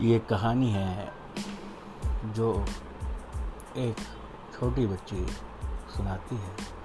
ये कहानी है जो एक छोटी बच्ची सुनाती है।